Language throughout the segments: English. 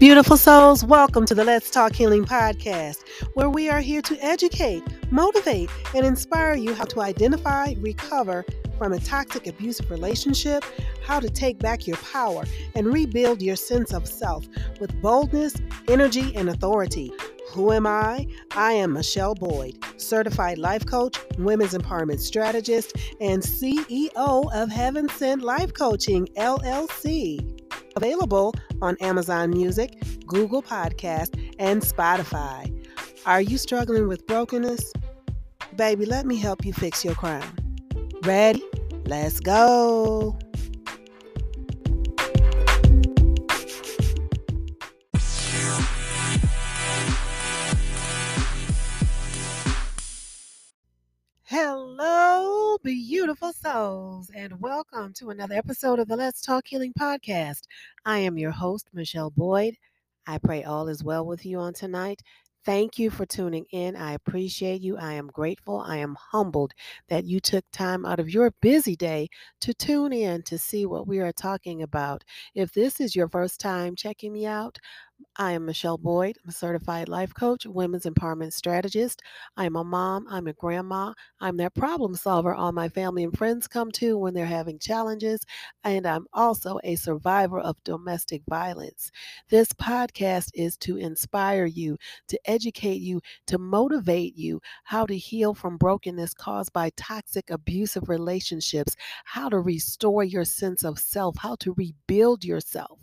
Beautiful souls, welcome to the Let's Talk Healing podcast, where we are here to educate, motivate, and inspire you how to identify, recover from a toxic, abusive relationship, how to take back your power, and rebuild your sense of self with boldness, energy, and authority. Who am I? I am Michele Boyd, certified life coach, women's empowerment strategist, and CEO of Heaven Sent Life Coaching, LLC. Available on Amazon Music, Google Podcast, and Spotify. Are you struggling with brokenness? Baby, let me help you fix your crown. Ready? Let's go. Hello, beautiful souls, and welcome to another episode of the Let's Talk Healing podcast. I am your host, Michele Boyd. I pray all is well with you on tonight. Thank you for tuning in. I appreciate you. I am grateful. I am humbled that you took time out of your busy day to tune in to see what we are talking about. If this is your first time checking me out, I am Michele Boyd. I'm a certified life coach, women's empowerment strategist. I'm a mom. I'm a grandma. I'm that problem solver all my family and friends come to when they're having challenges. And I'm also a survivor of domestic violence. This podcast is to inspire you, to educate you, to motivate you how to heal from brokenness caused by toxic, abusive relationships, how to restore your sense of self, how to rebuild yourself.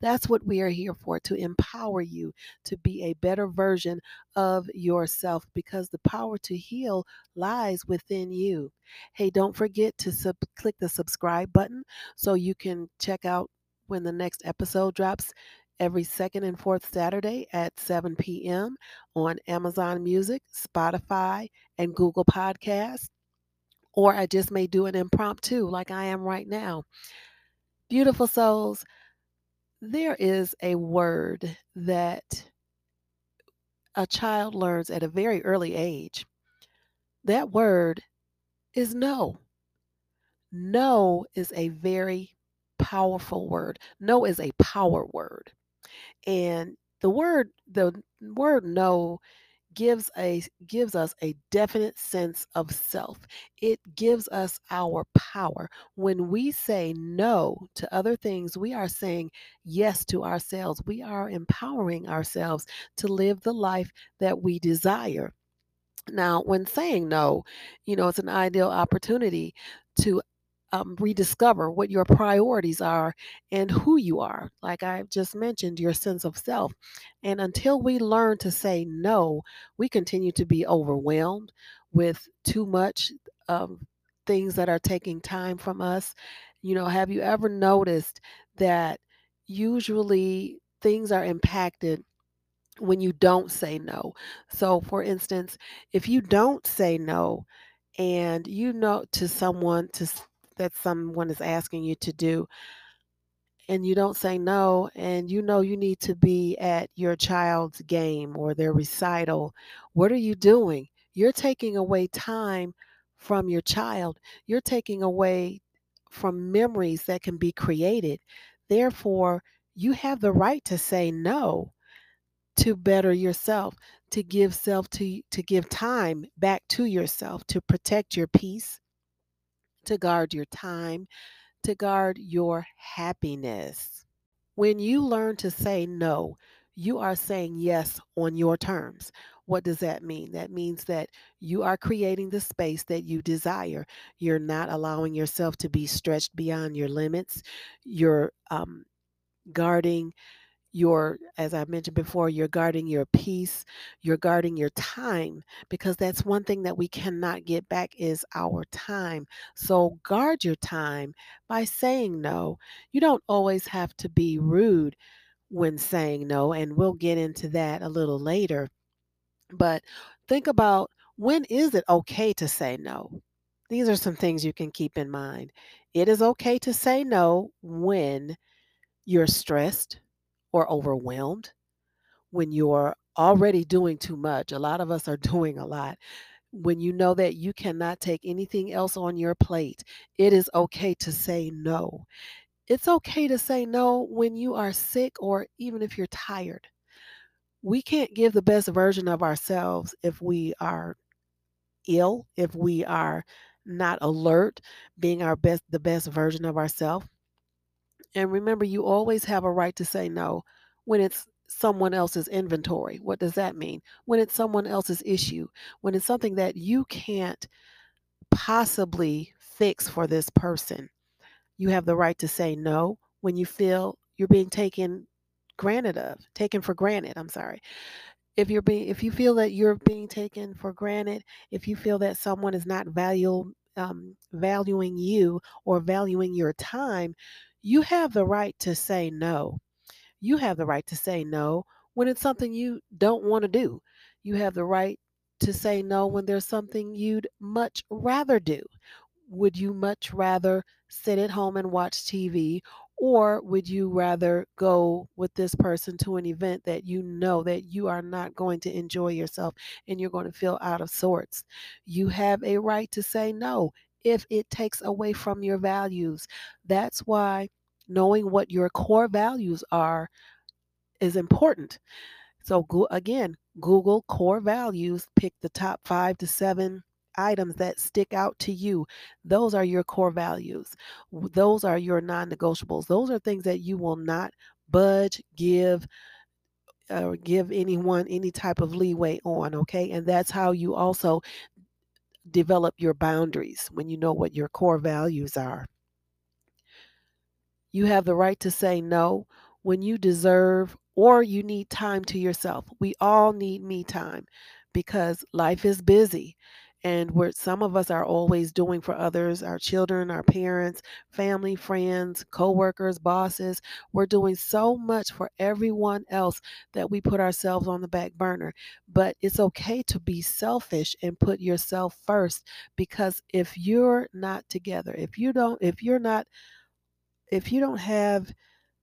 That's what we are here for to empower you to be a better version of yourself because the power to heal lies within you. Hey, don't forget to sub- click the subscribe button so you can check out when the next episode drops every second and fourth Saturday at 7 p.m. on Amazon Music, Spotify, and Google Podcasts. Or I just may do an impromptu like I am right now. Beautiful souls, there is a word that a child learns at a very early age. That word is no. No is a very powerful word. No is a power word. And the word the word no gives a gives us a definite sense of self. It gives us our power. When we say no to other things, we are saying yes to ourselves. We are empowering ourselves to live the life that we desire. Now, when saying no, you know, it's an ideal opportunity to um, rediscover what your priorities are and who you are. Like I just mentioned, your sense of self. And until we learn to say no, we continue to be overwhelmed with too much um, things that are taking time from us. You know, have you ever noticed that usually things are impacted? When you don't say no. So, for instance, if you don't say no, and you know to someone to that someone is asking you to do and you don't say no and you know you need to be at your child's game or their recital what are you doing? You're taking away time from your child. You're taking away from memories that can be created. Therefore you have the right to say no to better yourself to give self to to give time back to yourself to protect your peace to guard your time, to guard your happiness. When you learn to say no, you are saying yes on your terms. What does that mean? That means that you are creating the space that you desire. You're not allowing yourself to be stretched beyond your limits. You're um, guarding your as i mentioned before you're guarding your peace you're guarding your time because that's one thing that we cannot get back is our time. So guard your time by saying no. You don't always have to be rude when saying no and we'll get into that a little later but think about when is it okay to say no? These are some things you can keep in mind. It is okay to say no when you're stressed or overwhelmed, when you're already doing too much, a lot of us are doing a lot. When you know that you cannot take anything else on your plate, it is okay to say no. It's okay to say no when you are sick or even if you're tired. We can't give the best version of ourselves if we are ill, if we are not alert, being our best the best version of ourselves. And remember, you always have a right to say no when it's someone else's inventory. What does that mean? When it's someone else's issue, when it's something that you can't possibly fix for this person. You have the right to say no when you feel you're being taken granted of, taken for granted. I'm sorry. If you're being if you feel that you're being taken for granted, if you feel that someone is not value um, valuing you or valuing your time, you have the right to say no. You have the right to say no when it's something you don't want to do. You have the right to say no when there's something you'd much rather do. Would you much rather sit at home and watch TV? Or would you rather go with this person to an event that you know that you are not going to enjoy yourself and you're going to feel out of sorts? You have a right to say no if it takes away from your values. That's why knowing what your core values are is important. So go, again, Google core values, pick the top 5 to 7 items that stick out to you. Those are your core values. Those are your non-negotiables. Those are things that you will not budge, give or give anyone any type of leeway on, okay? And that's how you also develop your boundaries when you know what your core values are. You have the right to say no when you deserve or you need time to yourself. We all need me time because life is busy. And where some of us are always doing for others, our children, our parents, family, friends, coworkers, bosses, we're doing so much for everyone else that we put ourselves on the back burner. But it's okay to be selfish and put yourself first because if you're not together, if you don't, if you're not if you don't have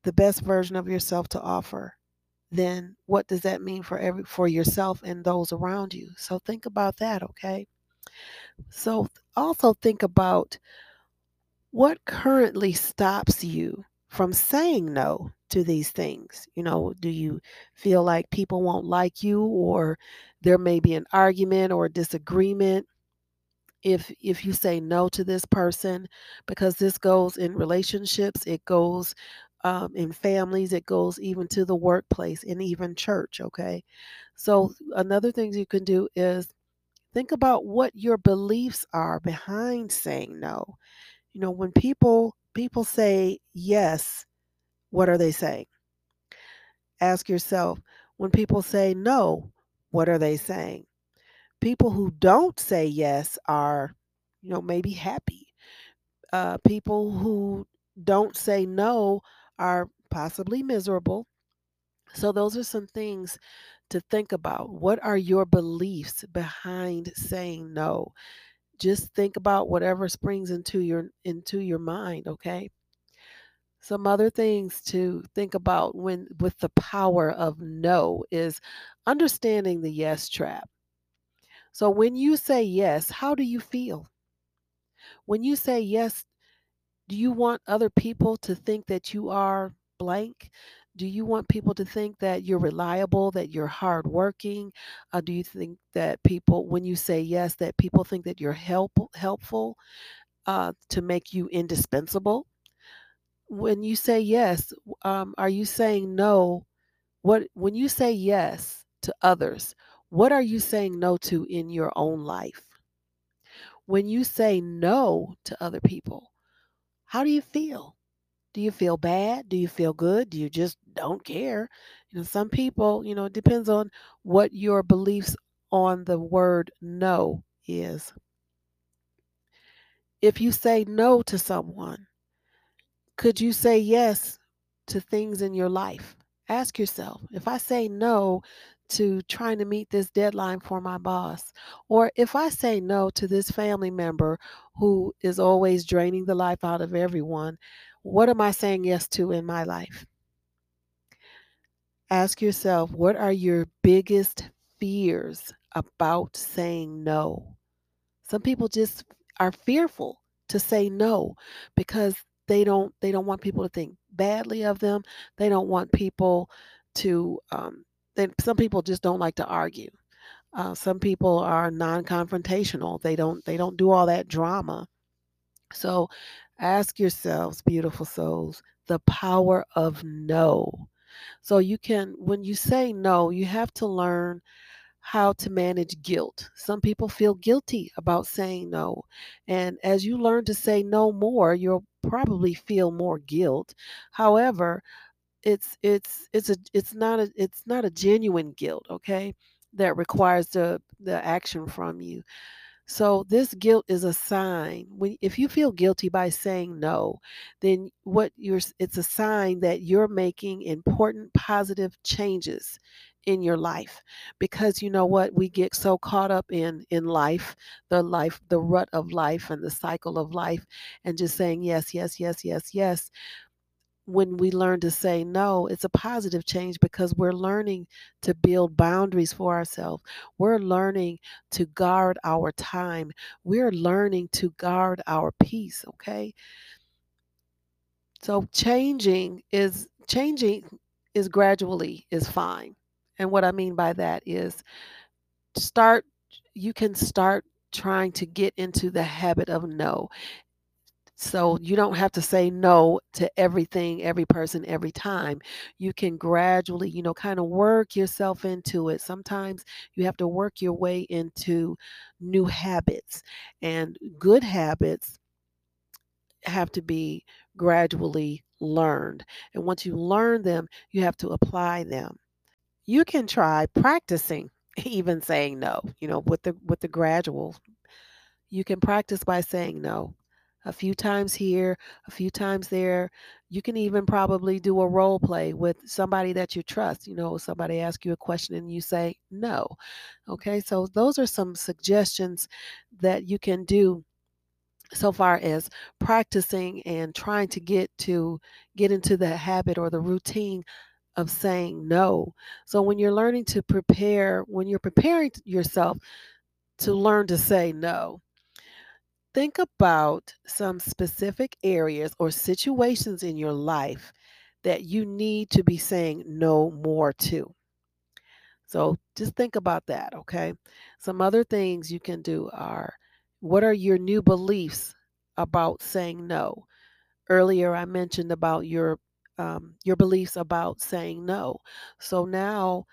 the best version of yourself to offer, then what does that mean for every for yourself and those around you? So think about that, okay? So also think about what currently stops you from saying no to these things. You know, do you feel like people won't like you or there may be an argument or a disagreement if if you say no to this person because this goes in relationships it goes um, in families it goes even to the workplace and even church okay so another thing you can do is think about what your beliefs are behind saying no. You know when people people say yes what are they saying? Ask yourself when people say no what are they saying? People who don't say yes are you know maybe happy. Uh, people who don't say no are possibly miserable. So, those are some things to think about. What are your beliefs behind saying no? Just think about whatever springs into your into your mind, okay? Some other things to think about when with the power of no is understanding the yes trap. So when you say yes, how do you feel? When you say yes Do you want other people to think that you are blank? Do you want people to think that you're reliable, that you're hardworking? Uh, do you think that people, when you say yes, that people think that you're help helpful uh, to make you indispensable? When you say yes, um, are you saying no? What when you say yes to others, what are you saying no to in your own life? When you say no to other people, how do you feel? Do you feel bad? Do you feel good? Do you just don't care? You know, some people, you know, it depends on what your beliefs on the word no is. If you say no to someone, could you say yes to things in your life? Ask yourself if I say no to trying to meet this deadline for my boss, or if I say no to this family member who is always draining the life out of everyone, what am I saying yes to in my life? Ask yourself, what are your biggest fears about saying no? Some people just are fearful to say no because they don't they don't want people to think badly of them. They don't want people to um, they, some people just don't like to argue. Uh, some people are non-confrontational. They don't they don't do all that drama. So ask yourselves, beautiful souls, the power of no. So you can when you say no, you have to learn how to manage guilt. Some people feel guilty about saying no. And as you learn to say no more, you'll probably feel more guilt. However, it's it's it's a it's not a it's not a genuine guilt, okay? That requires the the action from you. So this guilt is a sign. When if you feel guilty by saying no, then what you're it's a sign that you're making important positive changes in your life. Because you know what? We get so caught up in in life the life the rut of life and the cycle of life and just saying yes yes yes yes yes when we learn to say no, it's a positive change because we're learning to build boundaries for ourselves. We're learning to guard our time. We're learning to guard our peace, okay? So changing is changing is gradually is fine. And what I mean by that is start you can start trying to get into the habit of no. So you don't have to say no to everything, every person, every time. You can gradually, you know, kind of work yourself into it. Sometimes you have to work your way into new habits, and good habits have to be gradually learned. And once you learn them, you have to apply them. You can try practicing even saying no, you know, with the with the gradual. You can practice by saying no a few times here, a few times there. You can even probably do a role play with somebody that you trust. You know, somebody asks you a question and you say no. Okay, so those are some suggestions that you can do so far as practicing and trying to get to get into the habit or the routine of saying no. So when you're learning to prepare, when you're preparing yourself to learn to say no, think about some specific areas or situations in your life that you need to be saying no more to. So just think about that, okay? Some other things you can do are what are your new beliefs about saying no? Earlier I mentioned about your um, your beliefs about saying no. So now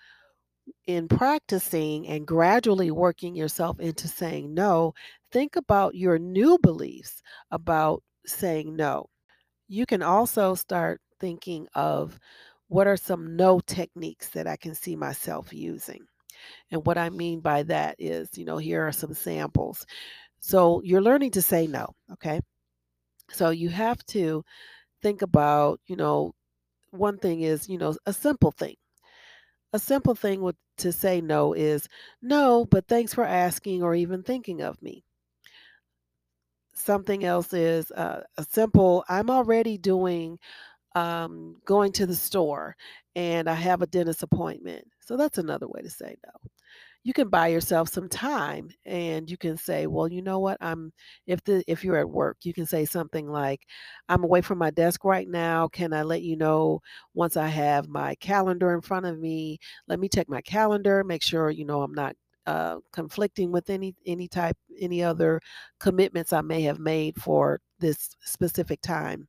in practicing and gradually working yourself into saying no, think about your new beliefs about saying no. You can also start thinking of what are some no techniques that I can see myself using. And what I mean by that is, you know, here are some samples. So you're learning to say no, okay? So you have to think about, you know, one thing is, you know, a simple thing. A simple thing to say no is no, but thanks for asking or even thinking of me. Something else is uh, a simple I'm already doing um, going to the store and I have a dentist appointment. So that's another way to say no. You can buy yourself some time and you can say well you know what? I'm if the if you're at work you can say something like i'm away from my desk right now. Can i let you know once i have my calendar in front of me? Let me check my calendar make sure you know i'm not uh, conflicting with any any type any other commitments i may have made for this specific time.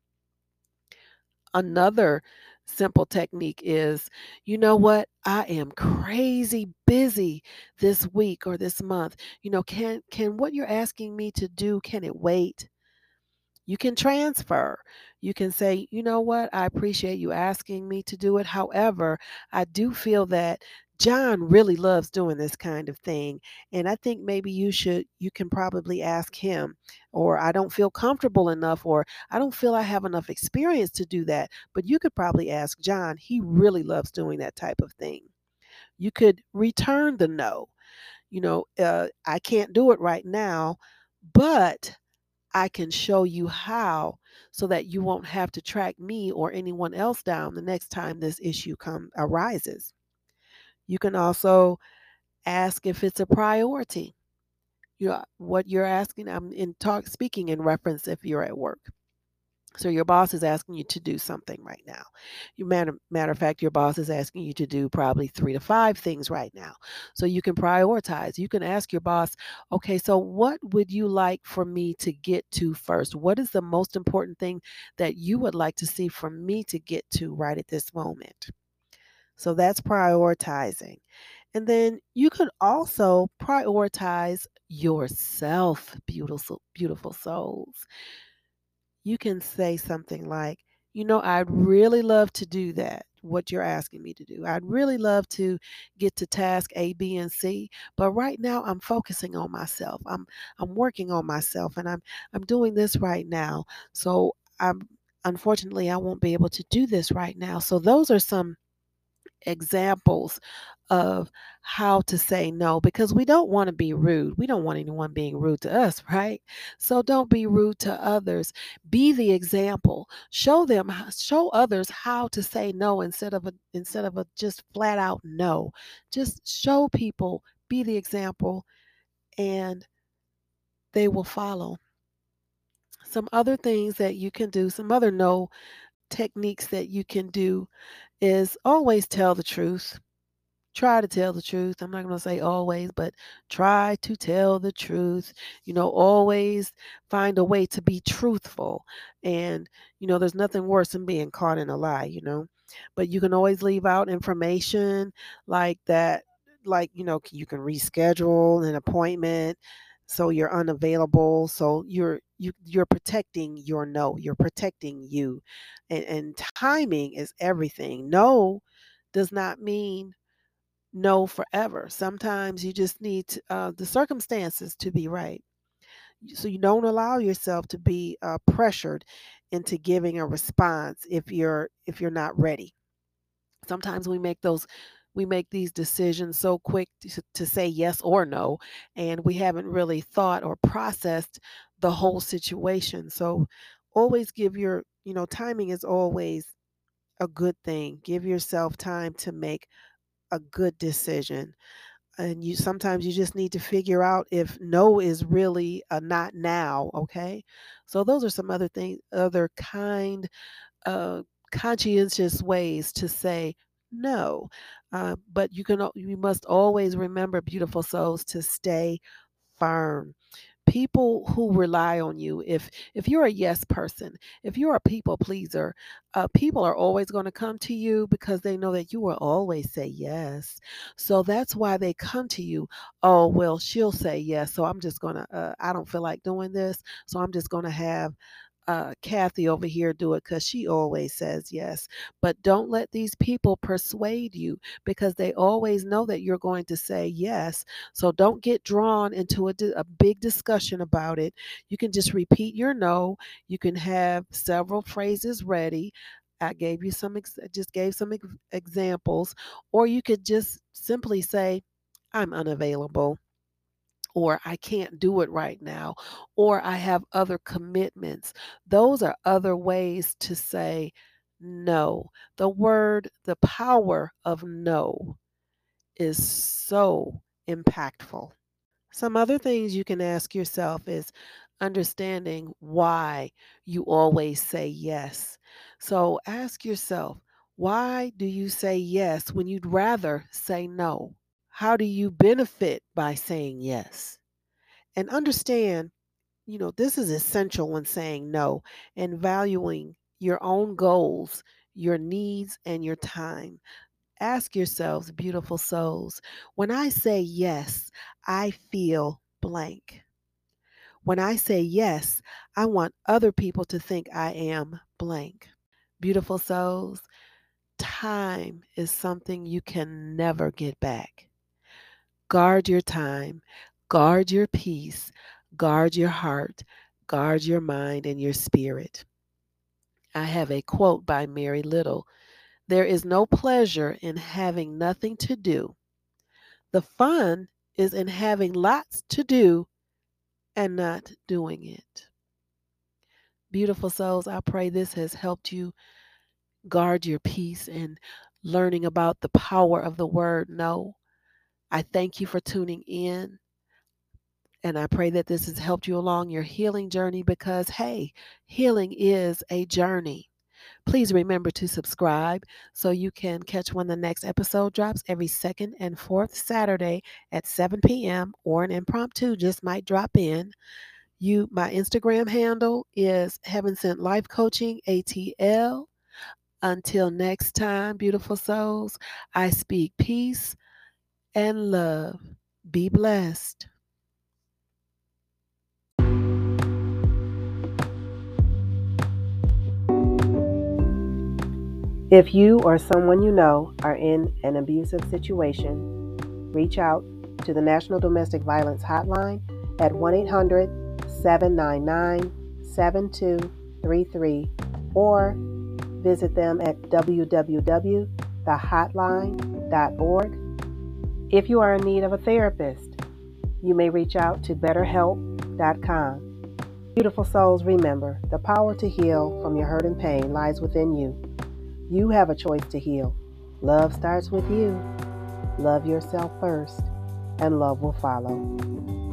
Another simple technique is you know what? I am crazy busy this week or this month. You know can can what you're asking me to do can it wait? You can transfer. You can say, you know what, I appreciate you asking me to do it. However, I do feel that John really loves doing this kind of thing. And I think maybe you should, you can probably ask him, or I don't feel comfortable enough, or I don't feel I have enough experience to do that. But you could probably ask John. He really loves doing that type of thing. You could return the no. You know, uh, I can't do it right now, but I can show you how so that you won't have to track me or anyone else down the next time this issue come arises. You can also ask if it's a priority. You know, uh, what you're asking, I'm in talk speaking in reference if you're at work. So your boss is asking you to do something right now. You matter, matter of fact, your boss is asking you to do probably three to five things right now. So you can prioritize. You can ask your boss, okay, so what would you like for me to get to first? What is the most important thing that you would like to see for me to get to right at this moment? So that's prioritizing. And then you could also prioritize yourself, beautiful, beautiful souls you can say something like, you know, I'd really love to do that, what you're asking me to do. I'd really love to get to task A, B, and C, but right now I'm focusing on myself. I'm I'm working on myself and I'm I'm doing this right now. So I'm unfortunately I won't be able to do this right now. So those are some examples of how to say no because we don't want to be rude. We don't want anyone being rude to us, right? So don't be rude to others. Be the example. Show them show others how to say no instead of a instead of a just flat out no. Just show people, be the example and they will follow. Some other things that you can do, some other no techniques that you can do is always tell the truth. Try to tell the truth. I'm not going to say always, but try to tell the truth. You know, always find a way to be truthful. And, you know, there's nothing worse than being caught in a lie, you know. But you can always leave out information like that, like, you know, you can reschedule an appointment so you're unavailable so you're you you're protecting your no you're protecting you and, and timing is everything. No does not mean no forever. Sometimes you just need to, uh, the circumstances to be right. So you don't allow yourself to be uh, pressured into giving a response if you're if you're not ready. Sometimes we make those we make these decisions so quick to, to, say yes or no, and we haven't really thought or processed the whole situation. So always give your, you know, timing is always a good thing. Give yourself time to make a good decision. And you sometimes you just need to figure out if no is really a not now, okay? So those are some other things, other kind uh conscientious ways to say no. Uh, but you can you must always remember, beautiful souls, to stay firm. People who rely on you, if if you're a yes person, if you're a people pleaser, uh, people are always going to come to you because they know that you will always say yes. So that's why they come to you. Oh well, she'll say yes, so I'm just gonna. Uh, I don't feel like doing this, so I'm just gonna have uh, Kathy over here do it because she always says yes. But don't let these people persuade you because they always know that you're going to say yes. So don't get drawn into a, a big discussion about it. You can just repeat your no. You can have several phrases ready. I gave you some, ex- just gave some ex- examples, or you could just simply say, I'm unavailable or I can't do it right now, or I have other commitments. Those are other ways to say no. The word, the power of no is so impactful. Some other things you can ask yourself is understanding why you always say yes. So ask yourself, why do you say yes when you'd rather say no? How do you benefit by saying yes? And understand, you know, this is essential when saying no and valuing your own goals, your needs, and your time. Ask yourselves, beautiful souls, when I say yes, I feel blank. When I say yes, I want other people to think I am blank. Beautiful souls, time is something you can never get back. Guard your time, guard your peace, guard your heart, guard your mind and your spirit. I have a quote by Mary Little There is no pleasure in having nothing to do. The fun is in having lots to do and not doing it. Beautiful souls, I pray this has helped you guard your peace and learning about the power of the word no. I thank you for tuning in. And I pray that this has helped you along your healing journey because, hey, healing is a journey. Please remember to subscribe so you can catch when the next episode drops every second and fourth Saturday at 7 p.m. or an impromptu just might drop in. You my Instagram handle is Heaven Sent Life Coaching ATL. Until next time, beautiful souls, I speak peace and love. Be blessed. If you or someone you know are in an abusive situation, reach out to the National Domestic Violence Hotline at 1 800 799 7233 or visit them at www.thehotline.org. If you are in need of a therapist, you may reach out to betterhelp.com. Beautiful souls, remember the power to heal from your hurt and pain lies within you. You have a choice to heal. Love starts with you. Love yourself first, and love will follow.